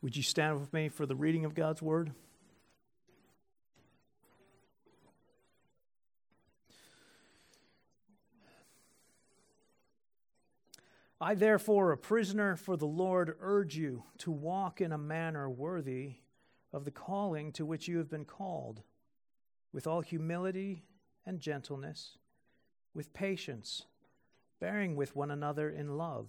Would you stand with me for the reading of God's word? I, therefore, a prisoner for the Lord, urge you to walk in a manner worthy of the calling to which you have been called, with all humility and gentleness, with patience, bearing with one another in love,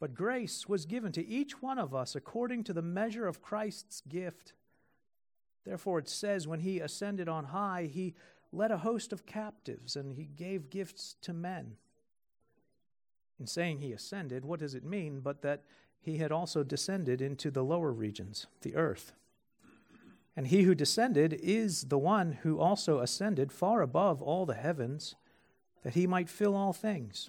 But grace was given to each one of us according to the measure of Christ's gift. Therefore, it says, when he ascended on high, he led a host of captives and he gave gifts to men. In saying he ascended, what does it mean but that he had also descended into the lower regions, the earth. And he who descended is the one who also ascended far above all the heavens, that he might fill all things.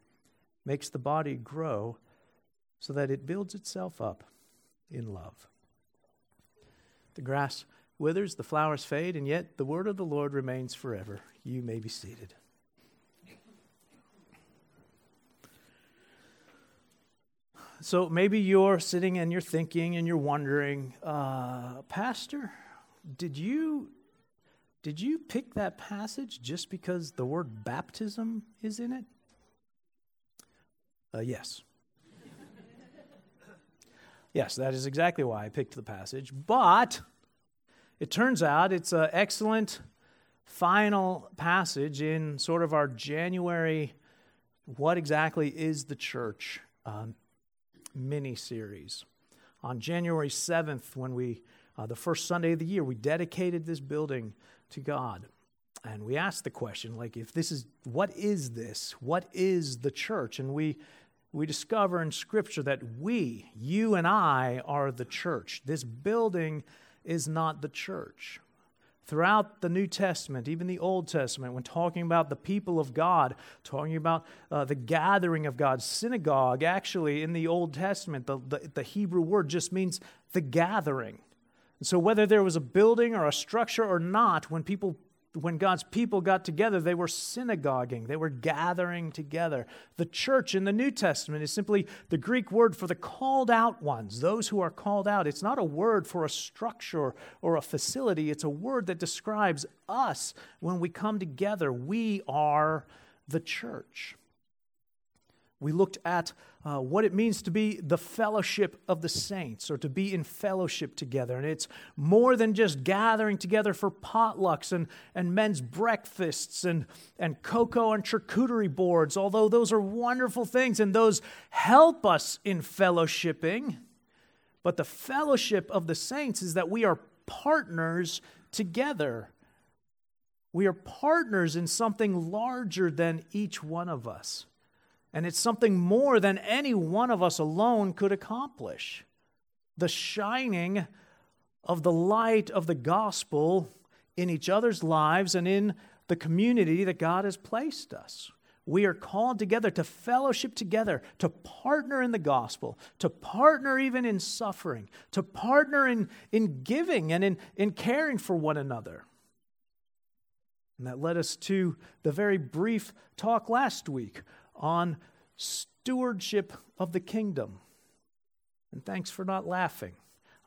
makes the body grow so that it builds itself up in love. The grass withers, the flowers fade, and yet the word of the Lord remains forever. You may be seated. So maybe you're sitting and you're thinking and you're wondering, uh, Pastor, did you did you pick that passage just because the word baptism is in it? Uh, yes. yes, that is exactly why I picked the passage. But it turns out it's an excellent final passage in sort of our January what exactly is the church um, mini series. On January 7th, when we, uh, the first Sunday of the year, we dedicated this building to God. And we ask the question, like, if this is, what is this? What is the church? And we, we discover in Scripture that we, you and I, are the church. This building is not the church throughout the New Testament, even the Old Testament, when talking about the people of God, talking about uh, the gathering of God, synagogue, actually, in the Old Testament, the, the, the Hebrew word just means the gathering. So, whether there was a building or a structure or not, when people when God's people got together, they were synagoguing, they were gathering together. The church in the New Testament is simply the Greek word for the called out ones, those who are called out. It's not a word for a structure or a facility, it's a word that describes us when we come together. We are the church. We looked at uh, what it means to be the fellowship of the saints or to be in fellowship together. And it's more than just gathering together for potlucks and, and men's breakfasts and, and cocoa and charcuterie boards, although those are wonderful things and those help us in fellowshipping. But the fellowship of the saints is that we are partners together. We are partners in something larger than each one of us. And it's something more than any one of us alone could accomplish. The shining of the light of the gospel in each other's lives and in the community that God has placed us. We are called together to fellowship together, to partner in the gospel, to partner even in suffering, to partner in, in giving and in, in caring for one another. And that led us to the very brief talk last week on stewardship of the kingdom. And thanks for not laughing.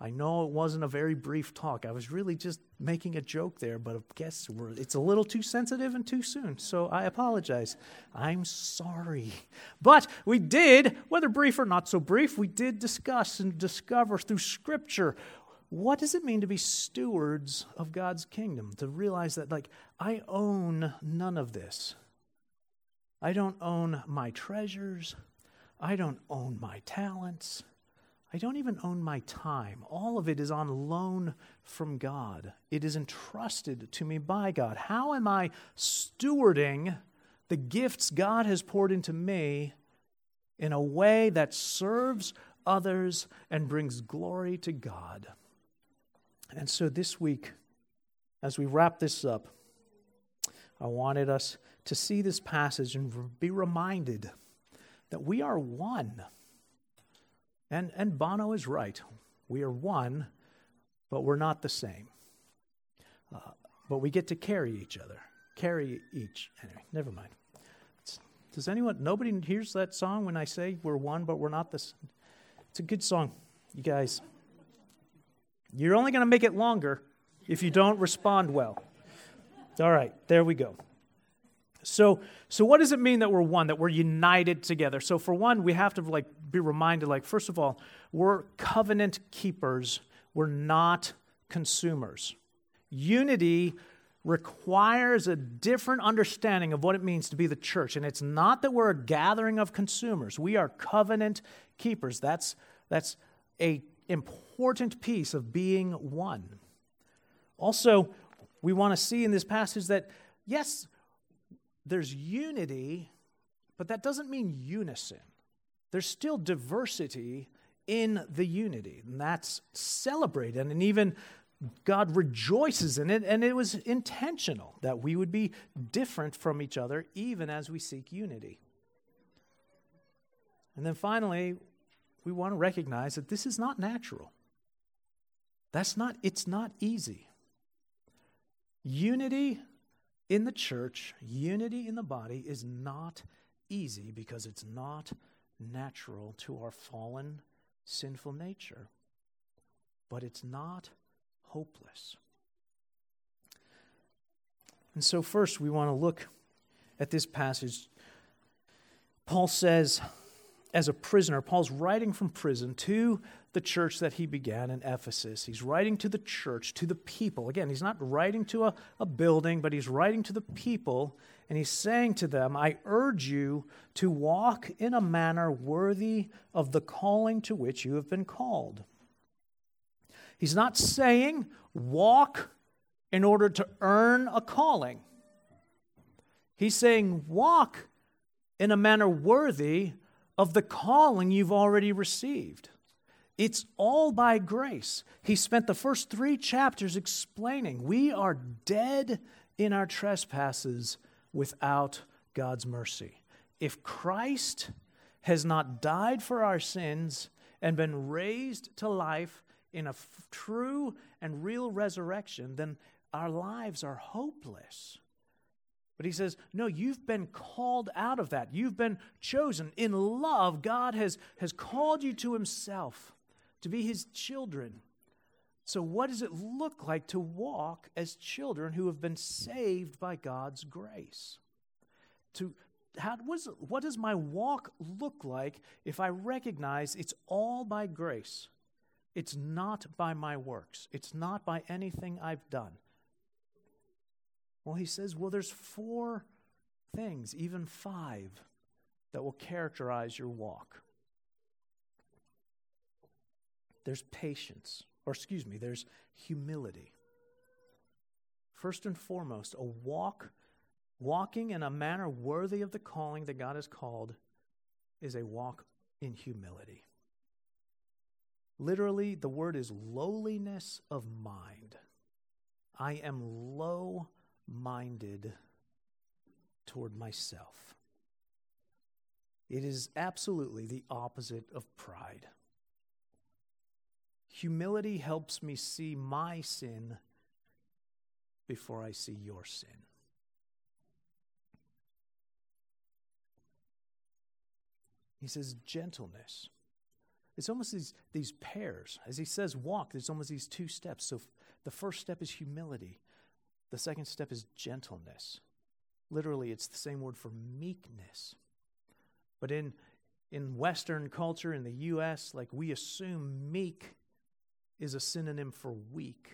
I know it wasn't a very brief talk. I was really just making a joke there, but I guess it's a little too sensitive and too soon. So I apologize. I'm sorry. But we did, whether brief or not so brief, we did discuss and discover through Scripture what does it mean to be stewards of God's kingdom? To realize that, like, I own none of this. I don't own my treasures. I don't own my talents. I don't even own my time. All of it is on loan from God. It is entrusted to me by God. How am I stewarding the gifts God has poured into me in a way that serves others and brings glory to God? And so this week, as we wrap this up, I wanted us to see this passage and be reminded that we are one. And, and Bono is right. We are one, but we're not the same. Uh, but we get to carry each other, carry each. Anyway, never mind. It's, does anyone, nobody hears that song when I say we're one, but we're not this? It's a good song, you guys. You're only going to make it longer if you don't respond well. All right, there we go. So, so what does it mean that we're one, that we're united together? So, for one, we have to like be reminded, like, first of all, we're covenant keepers. We're not consumers. Unity requires a different understanding of what it means to be the church. And it's not that we're a gathering of consumers. We are covenant keepers. That's, that's a important piece of being one. Also, we want to see in this passage that, yes, there's unity, but that doesn't mean unison. There's still diversity in the unity, and that's celebrated. And even God rejoices in it, and it was intentional that we would be different from each other even as we seek unity. And then finally, we want to recognize that this is not natural. That's not, it's not easy. Unity in the church, unity in the body is not easy because it's not natural to our fallen, sinful nature. But it's not hopeless. And so, first, we want to look at this passage. Paul says, as a prisoner, Paul's writing from prison to the church that he began in Ephesus. He's writing to the church, to the people. Again, he's not writing to a, a building, but he's writing to the people, and he's saying to them, I urge you to walk in a manner worthy of the calling to which you have been called. He's not saying walk in order to earn a calling. He's saying walk in a manner worthy of the calling you've already received. It's all by grace. He spent the first three chapters explaining we are dead in our trespasses without God's mercy. If Christ has not died for our sins and been raised to life in a f- true and real resurrection, then our lives are hopeless. But he says, No, you've been called out of that. You've been chosen. In love, God has, has called you to himself to be his children. So, what does it look like to walk as children who have been saved by God's grace? To, how, what does my walk look like if I recognize it's all by grace? It's not by my works, it's not by anything I've done. Well, he says, well, there's four things, even five, that will characterize your walk there's patience, or excuse me, there's humility. First and foremost, a walk, walking in a manner worthy of the calling that God has called, is a walk in humility. Literally, the word is lowliness of mind. I am low minded toward myself. It is absolutely the opposite of pride. Humility helps me see my sin before I see your sin. He says gentleness. It's almost these, these pairs. As he says walk, there's almost these two steps. So the first step is humility, the second step is gentleness. Literally, it's the same word for meekness. But in, in Western culture, in the U.S., like we assume meek is a synonym for weak.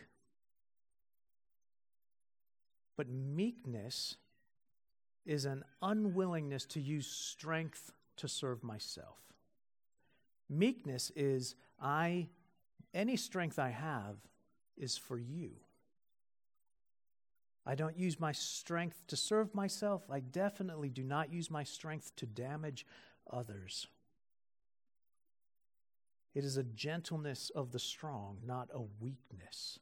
But meekness is an unwillingness to use strength to serve myself. Meekness is I any strength I have is for you. I don't use my strength to serve myself. I definitely do not use my strength to damage others. It is a gentleness of the strong, not a weakness.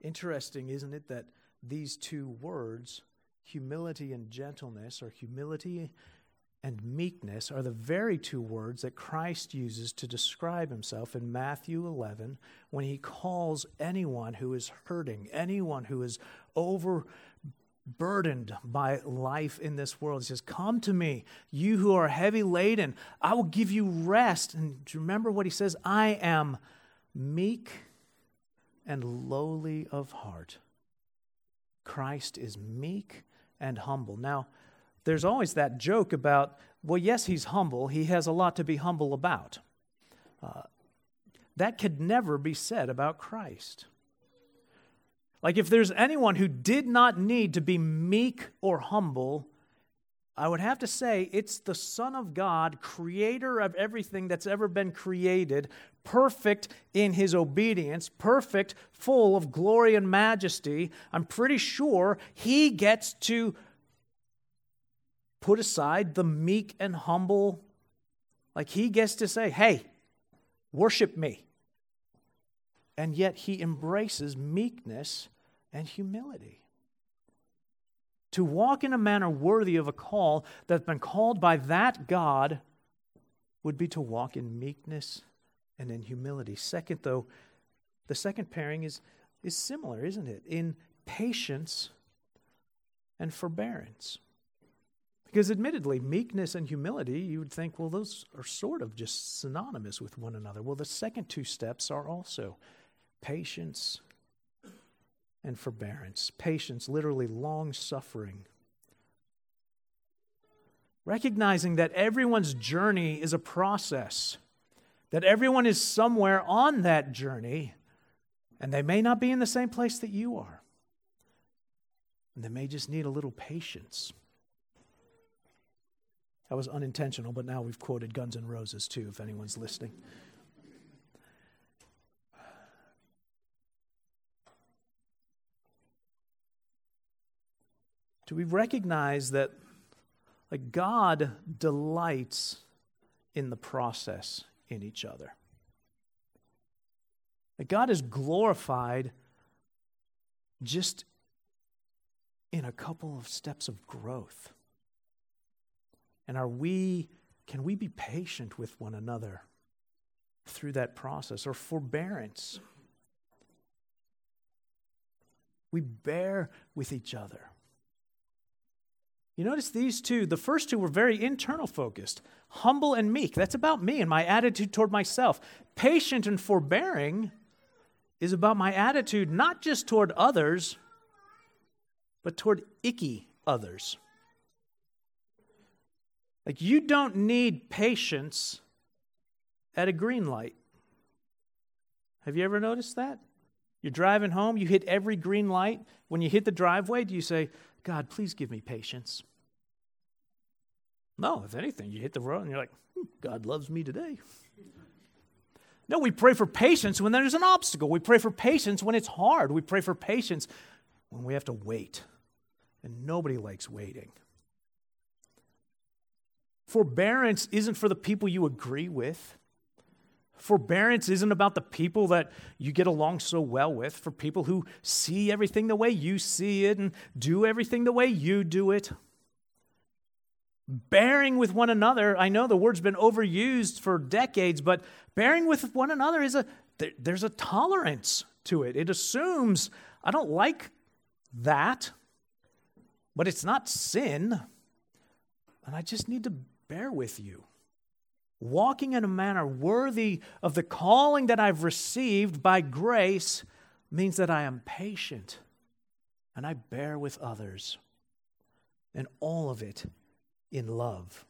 Interesting, isn't it, that these two words, humility and gentleness, or humility and meekness, are the very two words that Christ uses to describe himself in Matthew 11 when he calls anyone who is hurting, anyone who is over burdened by life in this world. He says, Come to me, you who are heavy laden. I will give you rest. And remember what he says? I am meek and lowly of heart. Christ is meek and humble. Now, there's always that joke about, well, yes, he's humble. He has a lot to be humble about. Uh, that could never be said about Christ. Like, if there's anyone who did not need to be meek or humble, I would have to say it's the Son of God, creator of everything that's ever been created, perfect in his obedience, perfect, full of glory and majesty. I'm pretty sure he gets to put aside the meek and humble. Like, he gets to say, hey, worship me and yet he embraces meekness and humility. To walk in a manner worthy of a call that's been called by that God would be to walk in meekness and in humility. Second, though, the second pairing is, is similar, isn't it? In patience and forbearance. Because admittedly, meekness and humility, you would think, well, those are sort of just synonymous with one another. Well, the second two steps are also patience and forbearance. Patience, literally long suffering. Recognizing that everyone's journey is a process, that everyone is somewhere on that journey, and they may not be in the same place that you are. And they may just need a little patience. That was unintentional, but now we've quoted Guns N' Roses too, if anyone's listening. Do we recognize that like God delights in the process in each other? That God is glorified just in a couple of steps of growth. And are we can we be patient with one another through that process or forbearance? We bear with each other. You notice these two, the first two were very internal focused humble and meek. That's about me and my attitude toward myself. Patient and forbearing is about my attitude not just toward others, but toward icky others. Like, you don't need patience at a green light. Have you ever noticed that? You're driving home, you hit every green light. When you hit the driveway, do you say, God, please give me patience. No, if anything, you hit the road and you're like, hmm, God loves me today. No, we pray for patience when there's an obstacle. We pray for patience when it's hard. We pray for patience when we have to wait. And nobody likes waiting. Forbearance isn't for the people you agree with. Forbearance isn't about the people that you get along so well with, for people who see everything the way you see it and do everything the way you do it. Bearing with one another, I know the word's been overused for decades, but bearing with one another is a there's a tolerance to it. It assumes I don't like that, but it's not sin. And I just need to bear with you. Walking in a manner worthy of the calling that I've received by grace means that I am patient and I bear with others. And all of it in love.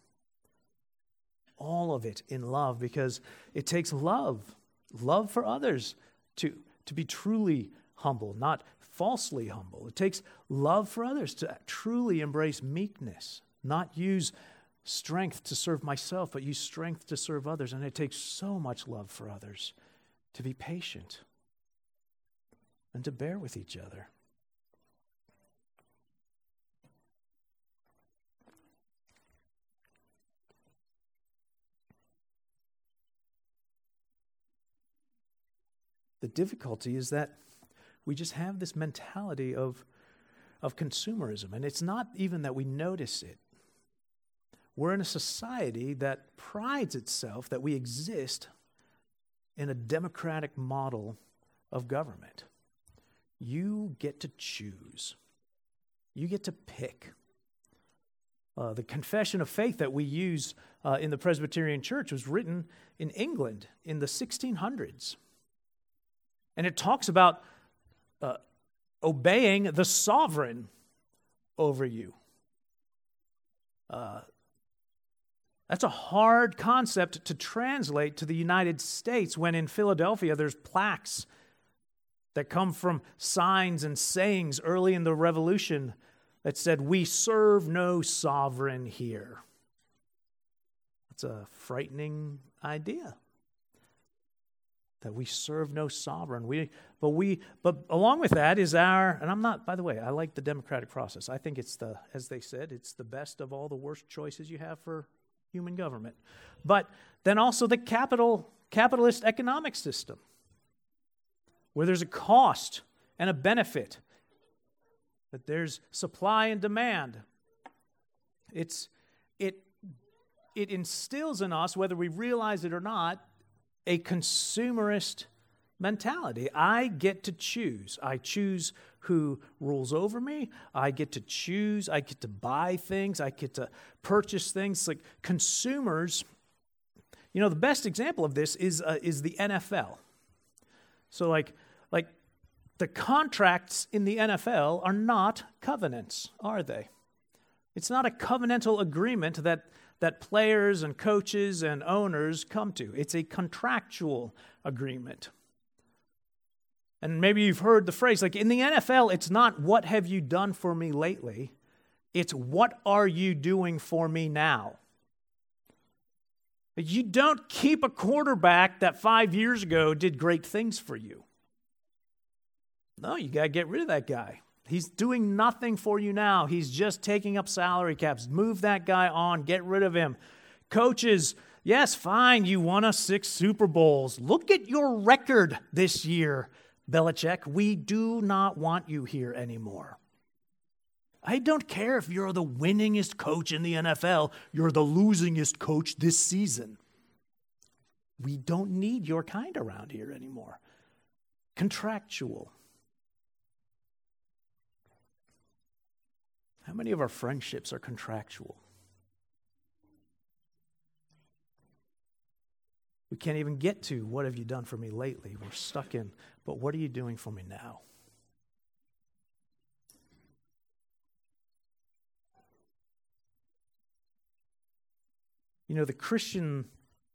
All of it in love because it takes love, love for others to, to be truly humble, not falsely humble. It takes love for others to truly embrace meekness, not use strength to serve myself, but use strength to serve others. And it takes so much love for others to be patient and to bear with each other. The difficulty is that we just have this mentality of, of consumerism, and it's not even that we notice it. We're in a society that prides itself that we exist in a democratic model of government. You get to choose, you get to pick. Uh, the confession of faith that we use uh, in the Presbyterian Church was written in England in the 1600s. And it talks about uh, obeying the sovereign over you. That's a hard concept to translate to the United States when in Philadelphia there's plaques that come from signs and sayings early in the revolution that said, We serve no sovereign here. That's a frightening idea that we serve no sovereign. We, but we, but along with that is our, and I'm not, by the way, I like the democratic process. I think it's the, as they said, it's the best of all the worst choices you have for human government. But then also the capital, capitalist economic system, where there's a cost and a benefit, that there's supply and demand. It's, it, it instills in us, whether we realize it or not, a consumerist mentality. I get to choose. I choose who rules over me. I get to choose. I get to buy things. I get to purchase things. Like consumers, you know, the best example of this is, uh, is the NFL. So, like, like the contracts in the NFL are not covenants, are they? It's not a covenantal agreement that, that players and coaches and owners come to. It's a contractual agreement. And maybe you've heard the phrase like in the NFL, it's not what have you done for me lately, it's what are you doing for me now? You don't keep a quarterback that five years ago did great things for you. No, you got to get rid of that guy. He's doing nothing for you now. He's just taking up salary caps. Move that guy on, get rid of him. Coaches, yes, fine, you won us six Super Bowls. Look at your record this year. Belichick, we do not want you here anymore. I don't care if you're the winningest coach in the NFL, you're the losingest coach this season. We don't need your kind around here anymore. Contractual. How many of our friendships are contractual? We can't even get to what have you done for me lately. We're stuck in, but what are you doing for me now? You know, the Christian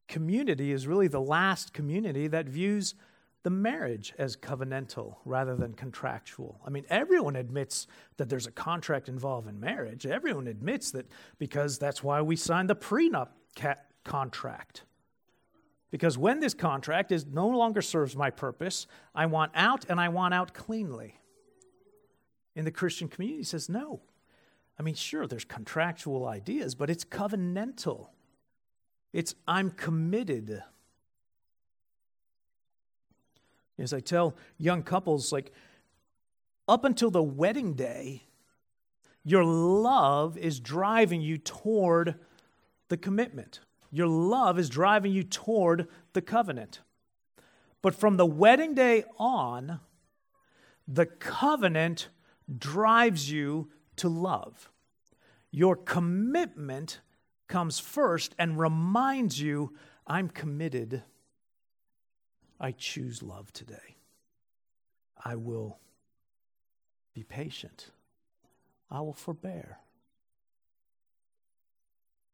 community is really the last community that views the marriage as covenantal rather than contractual. I mean, everyone admits that there's a contract involved in marriage. Everyone admits that because that's why we signed the prenup contract. Because when this contract is no longer serves my purpose, I want out and I want out cleanly. In the Christian community says no. I mean, sure, there's contractual ideas, but it's covenantal. It's I'm committed. As I tell young couples, like up until the wedding day, your love is driving you toward the commitment. Your love is driving you toward the covenant. But from the wedding day on, the covenant drives you to love. Your commitment comes first and reminds you, I'm committed. I choose love today. I will be patient. I will forbear.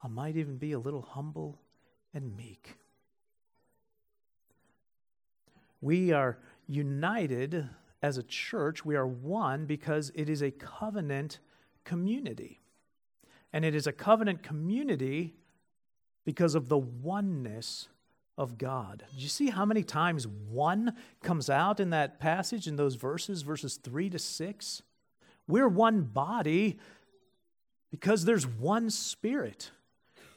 I might even be a little humble and meek. We are united as a church, we are one because it is a covenant community. And it is a covenant community because of the oneness of God. Do you see how many times one comes out in that passage, in those verses, verses 3 to 6? We're one body because there's one spirit.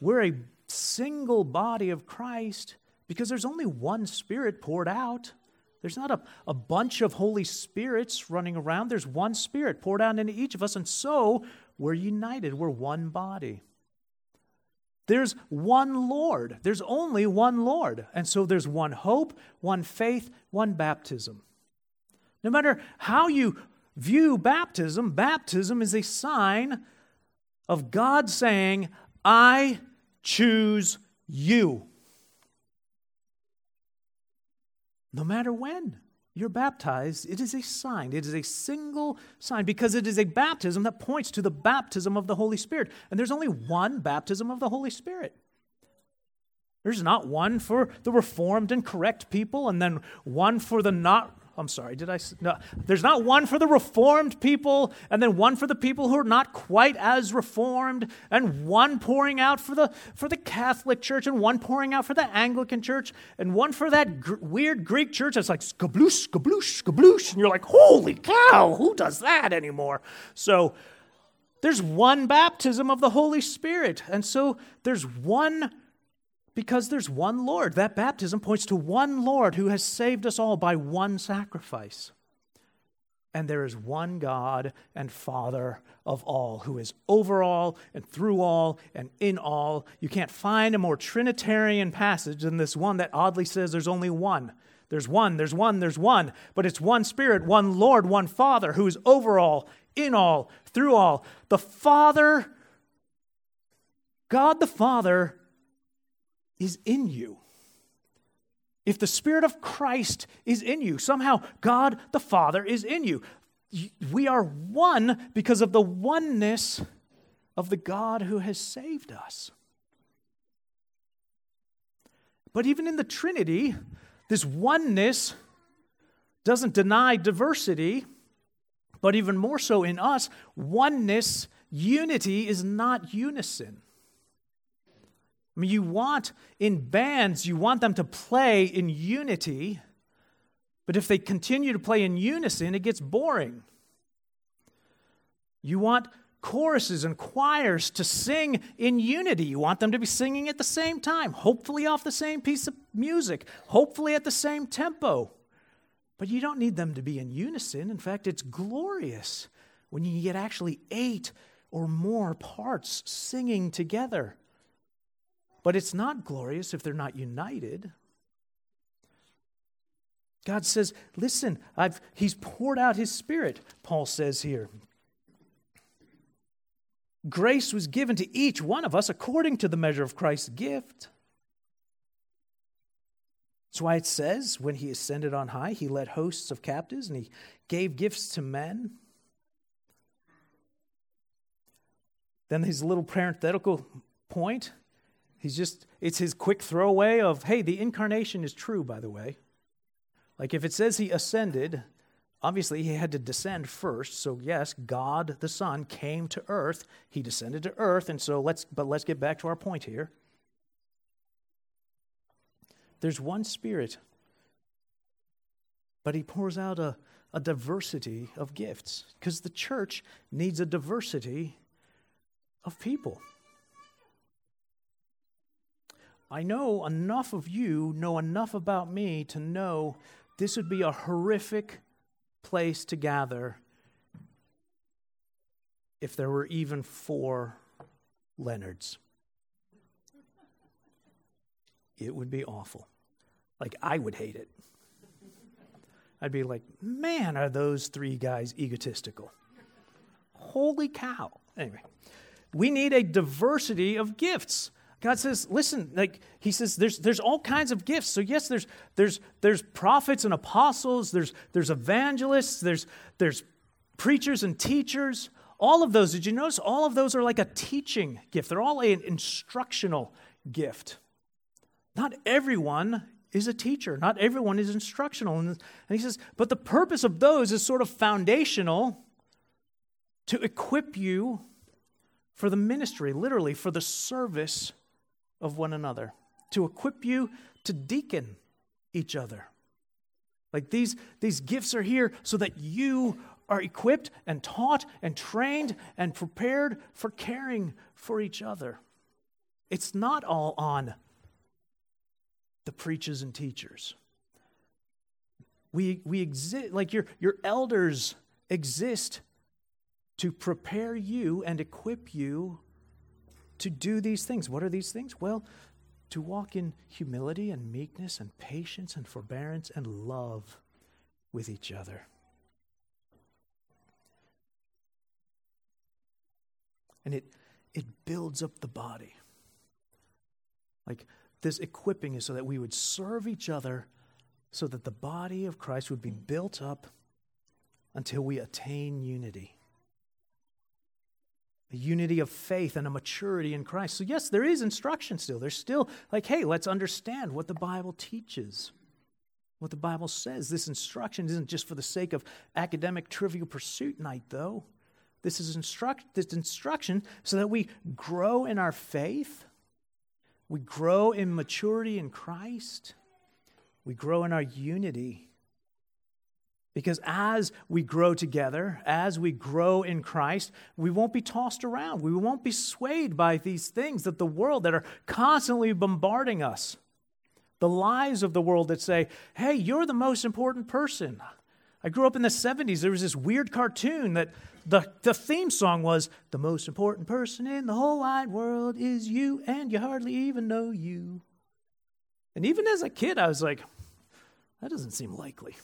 We're a single body of Christ because there's only one spirit poured out. There's not a, a bunch of Holy Spirits running around. There's one Spirit poured out into each of us, and so we're united. We're one body. There's one Lord. There's only one Lord. And so there's one hope, one faith, one baptism. No matter how you view baptism, baptism is a sign of God saying, I choose you. No matter when you're baptized, it is a sign. It is a single sign because it is a baptism that points to the baptism of the Holy Spirit. And there's only one baptism of the Holy Spirit. There's not one for the reformed and correct people, and then one for the not I'm sorry, did I? No, there's not one for the reformed people, and then one for the people who are not quite as reformed, and one pouring out for the, for the Catholic Church, and one pouring out for the Anglican Church, and one for that gr- weird Greek church that's like skabloosh, skabloosh, skabloosh, and you're like, holy cow, who does that anymore? So there's one baptism of the Holy Spirit, and so there's one because there's one Lord. That baptism points to one Lord who has saved us all by one sacrifice. And there is one God and Father of all, who is over all and through all and in all. You can't find a more Trinitarian passage than this one that oddly says there's only one. There's one, there's one, there's one, but it's one Spirit, one Lord, one Father who is over all, in all, through all. The Father, God the Father, is in you. If the Spirit of Christ is in you, somehow God the Father is in you. We are one because of the oneness of the God who has saved us. But even in the Trinity, this oneness doesn't deny diversity, but even more so in us, oneness, unity is not unison. I mean, you want in bands, you want them to play in unity, but if they continue to play in unison, it gets boring. You want choruses and choirs to sing in unity. You want them to be singing at the same time, hopefully off the same piece of music, hopefully at the same tempo. But you don't need them to be in unison. In fact, it's glorious when you get actually eight or more parts singing together. But it's not glorious if they're not united. God says, listen, I've, He's poured out His Spirit, Paul says here. Grace was given to each one of us according to the measure of Christ's gift. That's why it says, when He ascended on high, He led hosts of captives and He gave gifts to men. Then his little parenthetical point He's just, it's his quick throwaway of, hey, the incarnation is true, by the way. Like if it says he ascended, obviously he had to descend first. So, yes, God the Son came to earth. He descended to earth. And so let's, but let's get back to our point here. There's one spirit, but he pours out a, a diversity of gifts because the church needs a diversity of people. I know enough of you, know enough about me to know this would be a horrific place to gather if there were even four Leonards. It would be awful. Like, I would hate it. I'd be like, man, are those three guys egotistical? Holy cow. Anyway, we need a diversity of gifts. God says, listen, like he says, there's there's all kinds of gifts. So yes, there's there's there's prophets and apostles, there's there's evangelists, there's there's preachers and teachers. All of those, did you notice? All of those are like a teaching gift. They're all an instructional gift. Not everyone is a teacher. Not everyone is instructional. And, he says, but the purpose of those is sort of foundational to equip you for the ministry, literally, for the service of one another, to equip you to deacon each other. Like these, these gifts are here so that you are equipped and taught and trained and prepared for caring for each other. It's not all on the preachers and teachers. We, we exist, like your, your elders exist to prepare you and equip you to do these things. What are these things? Well, to walk in humility and meekness and patience and forbearance and love with each other. And it, it builds up the body. Like this equipping is so that we would serve each other so that the body of Christ would be built up until we attain unity a unity of faith and a maturity in Christ. So, yes, there is instruction still. There's still like, hey, let's understand what the Bible teaches, what the Bible says. This instruction isn't just for the sake of academic trivial pursuit night, though. This is instruct, this instruction so that we grow in our faith, we grow in maturity in Christ, we grow in our unity because as we grow together, as we grow in Christ, we won't be tossed around. We won't be swayed by these things that the world that are constantly bombarding us. The lies of the world that say, hey, you're the most important person. I grew up in the 70s. There was this weird cartoon that the, the theme song was, The most important person in the whole wide world is you, and you hardly even know you. And even as a kid, I was like, that doesn't seem likely.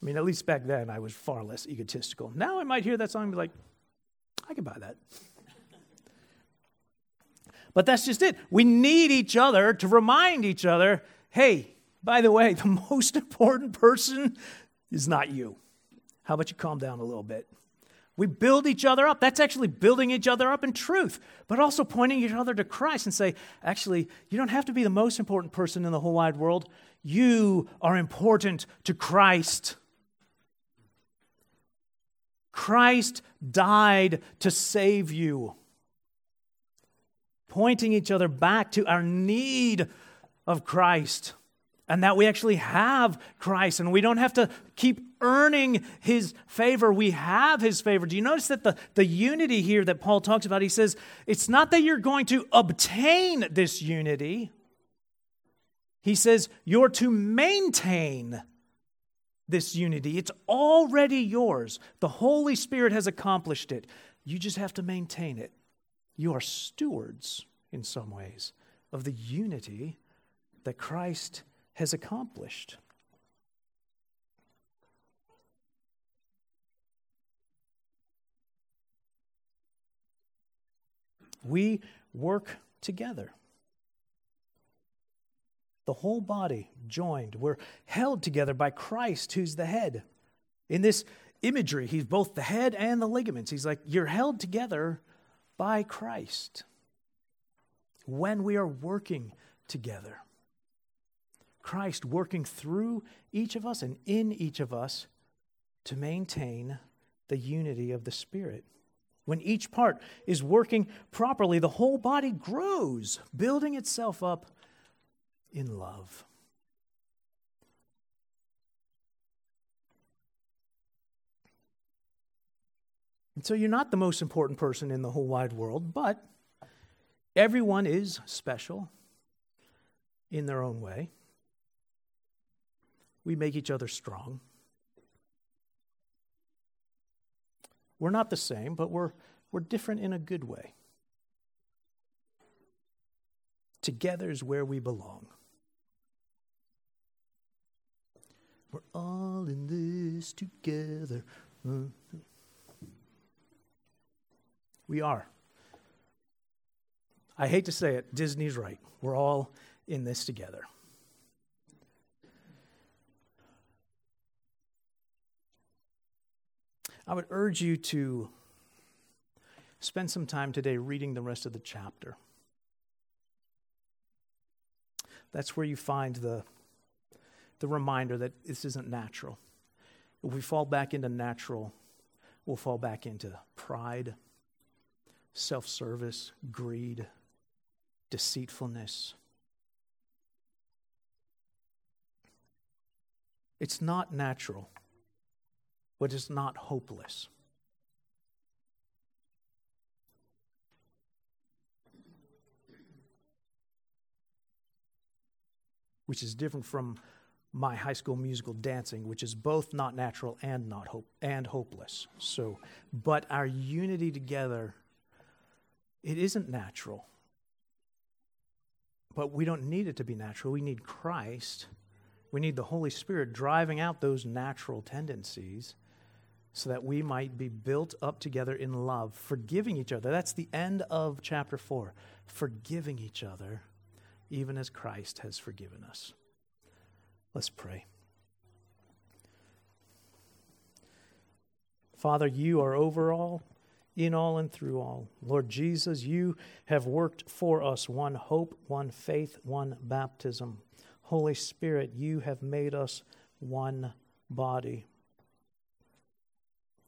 I mean, at least back then, I was far less egotistical. Now I might hear that song and be like, I can buy that. But that's just it. We need each other to remind each other hey, by the way, the most important person is not you. How about you calm down a little bit? We build each other up. That's actually building each other up in truth, but also pointing each other to Christ and say, actually, you don't have to be the most important person in the whole wide world. You are important to Christ. Christ died to save you. Pointing each other back to our need of Christ and that we actually have Christ and we don't have to keep earning his favor. We have his favor. Do you notice that the, the unity here that Paul talks about, he says, it's not that you're going to obtain this unity. He says, you're to maintain this unity. It's already yours. The Holy Spirit has accomplished it. You just have to maintain it. You are stewards, in some ways, of the unity that Christ has accomplished. We work together the whole body joined. We're held together by Christ, who's the head. In this imagery, he's both the head and the ligaments. He's like, you're held together by Christ when we are working together. Christ working through each of us and in each of us to maintain the unity of the Spirit. When each part is working properly, the whole body grows, building itself up in love. And so you're not the most important person in the whole wide world, but everyone is special in their own way. We make each other strong. We're not the same, but we're, we're different in a good way. Together is where we belong. We're all in this together. We are. I hate to say it, Disney's right. We're all in this together. I would urge you to spend some time today reading the rest of the chapter. That's where you find the, the reminder that this isn't natural. If we fall back into natural, we'll fall back into pride, self service, greed, deceitfulness. It's not natural, but it's not hopeless. Which is different from my high school musical dancing, which is both not natural and not hope and hopeless. So, but our unity together, it isn't natural. But we don't need it to be natural. We need Christ. We need the Holy Spirit driving out those natural tendencies so that we might be built up together in love, forgiving each other. That's the end of chapter 4. Forgiving each other, even as Christ has forgiven us. Let's pray. Father, you are over all, in all, and through all. Lord Jesus, you have worked for us one hope, one faith, one baptism. Holy Spirit, you have made us one body.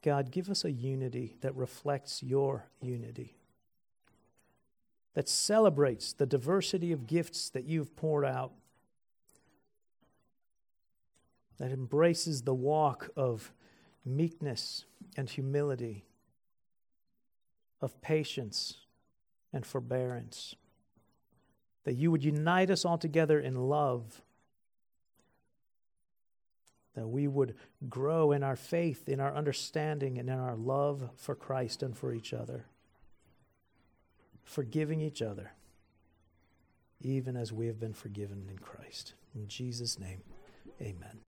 God, give us a unity that reflects your unity, that celebrates the diversity of gifts that you've poured out that embraces the walk of meekness and humility, of patience and forbearance. That you would unite us all together in love. That we would grow in our faith, in our understanding, and in our love for Christ and for each other. Forgiving each other, even as we have been forgiven in Christ. In Jesus' name, amen.